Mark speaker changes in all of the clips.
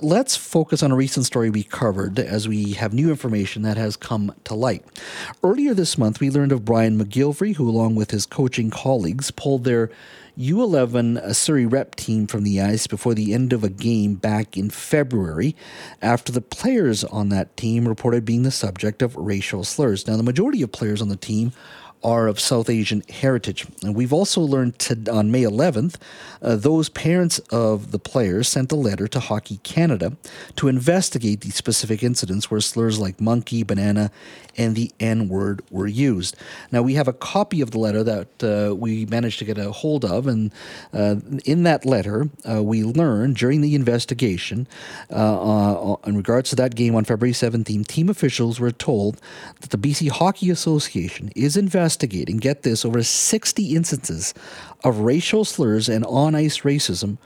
Speaker 1: Let's focus on a recent story we covered as we have new information that has come to light. Earlier this month, we learned of Brian McGilvery, who, along with his coaching colleagues, pulled their U11 Surrey rep team from the ice before the end of a game back in February after the players on that team reported being the subject of racial slurs. Now, the majority of players on the team are of South Asian heritage. And we've also learned to, on May 11th, uh, those parents of the players sent a letter to Hockey Canada to investigate the specific incidents where slurs like monkey, banana, and the N word were used. Now, we have a copy of the letter that uh, we managed to get a hold of, and uh, in that letter, uh, we learned during the investigation uh, uh, in regards to that game on February 17, team officials were told that the BC Hockey Association is investigating investigating, get this, over 60 instances of racial slurs and on ice racism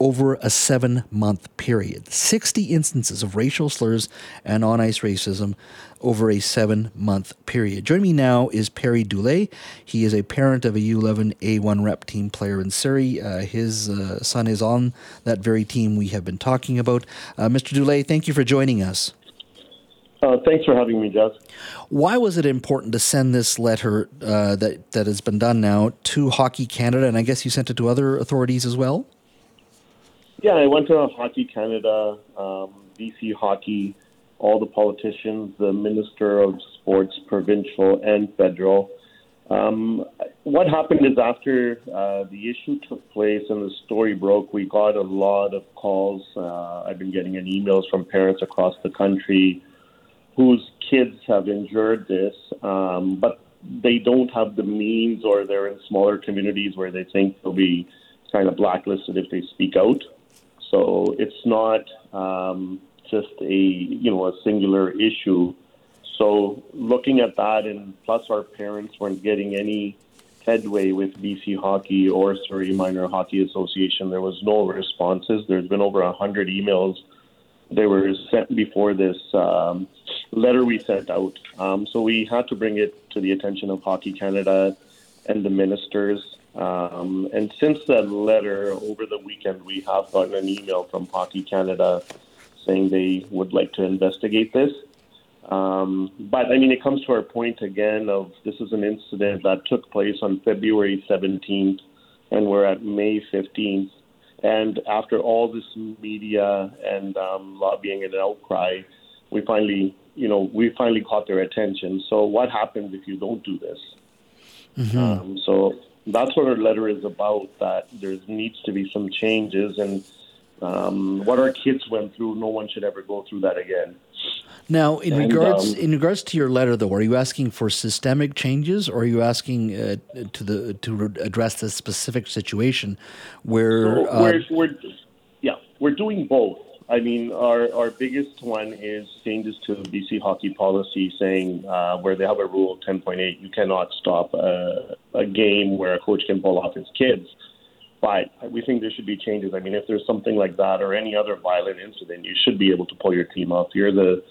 Speaker 1: over a seven month period. 60 instances of racial slurs and on ice racism over a seven month period. Joining me now is Pary Dulai. He is a parent of a U11 A1 rep team player in Surrey. Uh, his uh, son is on that very team we have been talking about. Uh, Mr. Dulai, thank you for joining us.
Speaker 2: Uh, thanks for having me, Jess.
Speaker 1: Why was it important to send this letter uh, that that has been done now to Hockey Canada, and I guess you sent it to other authorities as well?
Speaker 2: Yeah, I went to Hockey Canada, um, BC Hockey, all the politicians, the Minister of Sports, provincial and federal. Um, what happened is after uh, the issue took place and the story broke, we got a lot of calls. Uh, I've been getting emails from parents across the country whose kids have endured this, um, but they don't have the means or they're in smaller communities where they think they'll be kind of blacklisted if they speak out. So it's not um, just a you know a singular issue. So looking at that, and plus our parents weren't getting any headway with BC Hockey or Surrey Minor Hockey Association. There was no responses. There's been over a hundred emails. They were sent before this um, letter we sent out. Um, so we had to bring it to the attention of Hockey Canada and the ministers. Um, and since that letter over the weekend, we have gotten an email from Hockey Canada saying they would like to investigate this. Um, but I mean, it comes to our point again of this is an incident that took place on February 17th, and we're at May 15th. And after all this media and um, lobbying and outcry, we finally, you know, we finally caught their attention. So what happens if you don't do this? Mm-hmm. Um, so that's what our letter is about. That there needs to be some changes, and um, what our kids went through, no one should ever go through that again.
Speaker 1: Now, in and, regards um, in regards to your letter, though, are you asking for systemic changes, or are you asking uh, to the to address the specific situation where
Speaker 2: so uh, we're, we're, yeah we're doing both. I mean, our, our biggest one is changes to BC hockey policy saying uh, where they have a rule 10.8, you cannot stop a, a game where a coach can pull off his kids. But we think there should be changes. I mean, if there's something like that or any other violent incident, you should be able to pull your team off. You're the,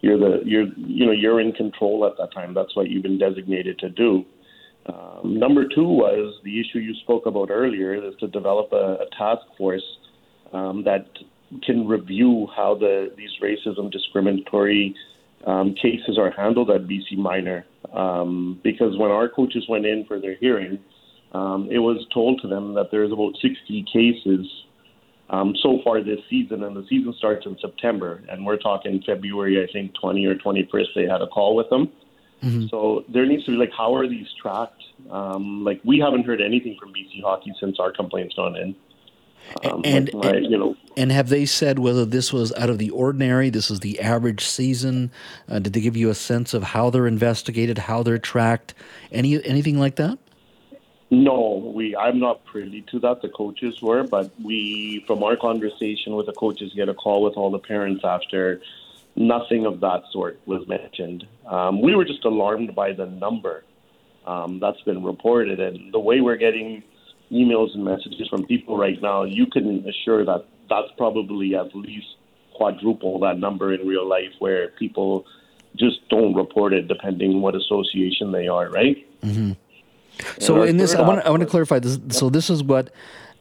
Speaker 2: you're the, you're, you know, you're in control at that time. That's what you've been designated to do. Um, number two was the issue you spoke about earlier is to develop a, a task force um, that can review how the these racism discriminatory um, cases are handled at BC Minor. Um, because when our coaches went in for their hearing, um, it was told to them that there's about 60 cases um, so far this season, and the season starts in September. And we're talking February, I think 20 or 21st, they had a call with them. Mm-hmm. So there needs to be like, how are these tracked? Um, like, we haven't heard anything from BC Hockey since our complaints gone in.
Speaker 1: Um, and, my, and, you know, and have they said whether this was out of the ordinary? This is the average season. Uh, did they give you a sense of how they're investigated, how they're tracked, any anything like that?
Speaker 2: No, we. I'm not privy to that. The coaches were, but we, from our conversation with the coaches, get a call with all the parents after. Nothing of that sort was mentioned. Um, we were just alarmed by the number um, that's been reported, and the way we're getting emails and messages from people right now, you can assure that that's probably at least quadruple that number in real life where people just don't report it depending what association they are, right?
Speaker 1: Mm-hmm. So in this, I want I want to clarify this. So this is what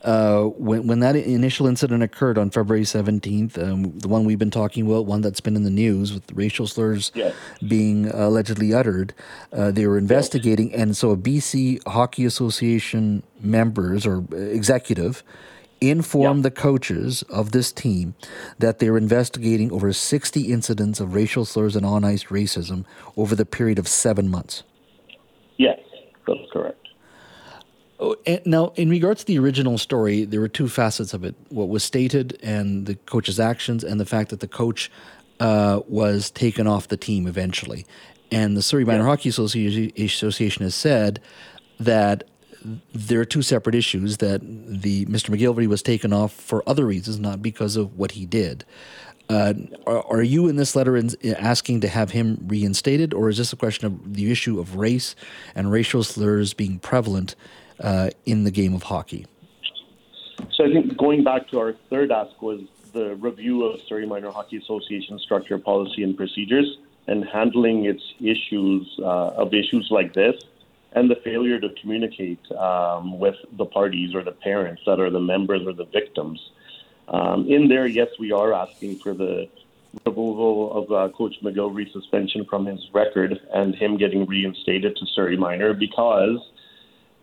Speaker 1: uh, when, when that initial incident occurred on February 17th, um, the one we've been talking about, one that's been in the news with racial slurs
Speaker 2: yes.
Speaker 1: being allegedly uttered, uh, they were investigating. Yes. And so a BC Hockey Association members or executive informed the coaches of this team that they were investigating over 60 incidents of racial slurs and on ice racism over the period of seven months.
Speaker 2: Yes, that's correct.
Speaker 1: Now, in regards to the original story, there were two facets of it what was stated and the coach's actions, and the fact that the coach uh, was taken off the team eventually. And the Surrey Minor yeah. Hockey Association has said that there are two separate issues that the Mr. McGilvery was taken off for other reasons, not because of what he did. Uh, are, are, you in this letter in, asking to have him reinstated, or is this a question of the issue of race and racial slurs being prevalent uh, in the game of hockey?
Speaker 2: So I think going back to our third ask was the review of Surrey Minor Hockey Association structure, policy, and procedures, and handling its issues uh, of issues like this and the failure to communicate um, with the parties or the parents that are the members or the victims. Um, in there, yes, we are asking for the removal of uh, Coach McGilvery's suspension from his record and him getting reinstated to Surrey Minor because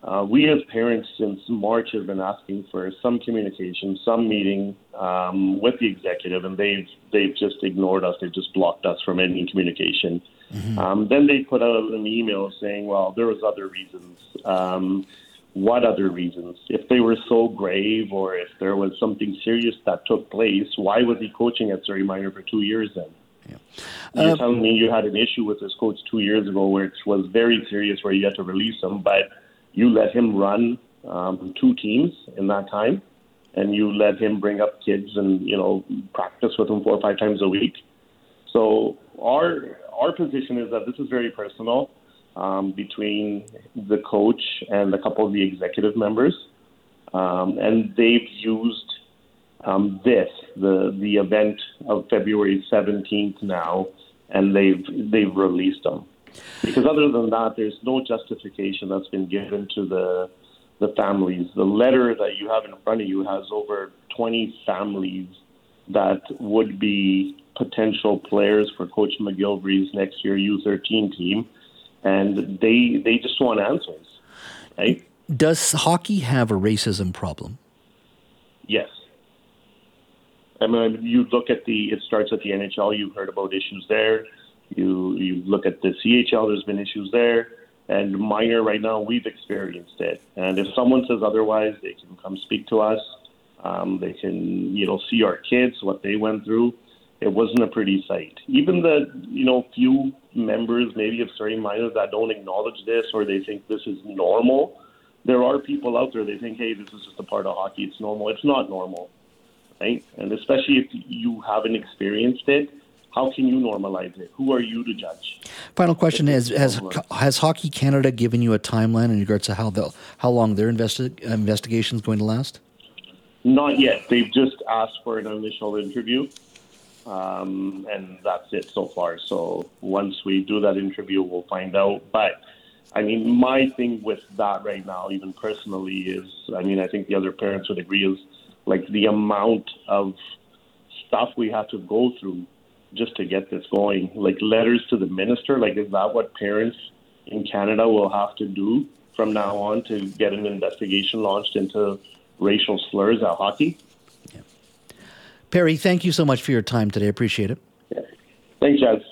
Speaker 2: uh, we as parents since March have been asking for some communication, some meeting um, with the executive, and they've they've just ignored us. They've just blocked us from any communication. Mm-hmm. Um, then they put out an email saying, "Well, there was other reasons. Um, what other reasons? If they were so grave, or if there was something serious that took place, why was he coaching at Surrey Minor for two years then?" Yeah. You're uh, telling me you had an issue with this coach two years ago, which was very serious, where you had to release him, but you let him run um, two teams in that time, and you let him bring up kids and you know practice with them four or five times a week. So our our position is that this is very personal um, between the coach and a couple of the executive members, um, and they've used um, this the the event of February 17th now, and they've they've released them. Because other than that, there's no justification that's been given to the the families. The letter that you have in front of you has over 20 families that would be potential players for Coach McGilvery's next year U13 team, and they they just want answers, right?
Speaker 1: Does hockey have a racism problem?
Speaker 2: Yes. I mean, you look at the. It starts at the NHL. You've heard about issues there. You you look at the CHL. There's been issues there, and minor right now. We've experienced it. And if someone says otherwise, they can come speak to us. Um, they can you know see our kids what they went through. It wasn't a pretty sight. Even the you know few members maybe of certain minors that don't acknowledge this or they think this is normal. There are people out there they think, hey, this is just a part of hockey. It's normal. It's not normal, right? And especially if you haven't experienced it, how can you normalize it? Who are you to judge?
Speaker 1: Final question is: Has has Hockey Canada given you a timeline in regards to how the how long their investi- investigation is going to last?
Speaker 2: Not yet. They've just asked for an initial interview, um, and that's it so far. So once we do that interview, we'll find out. But I mean, my thing with that right now, even personally, is I mean, I think the other parents would agree is like the amount of stuff we have to go through just to get this going? Like letters to the minister? Like, is that what parents in Canada will have to do from now on to get an investigation launched into racial slurs at hockey?
Speaker 1: Yeah. Pary, thank you so much for your time today. Appreciate it.
Speaker 2: Yeah. Thanks, Jazz.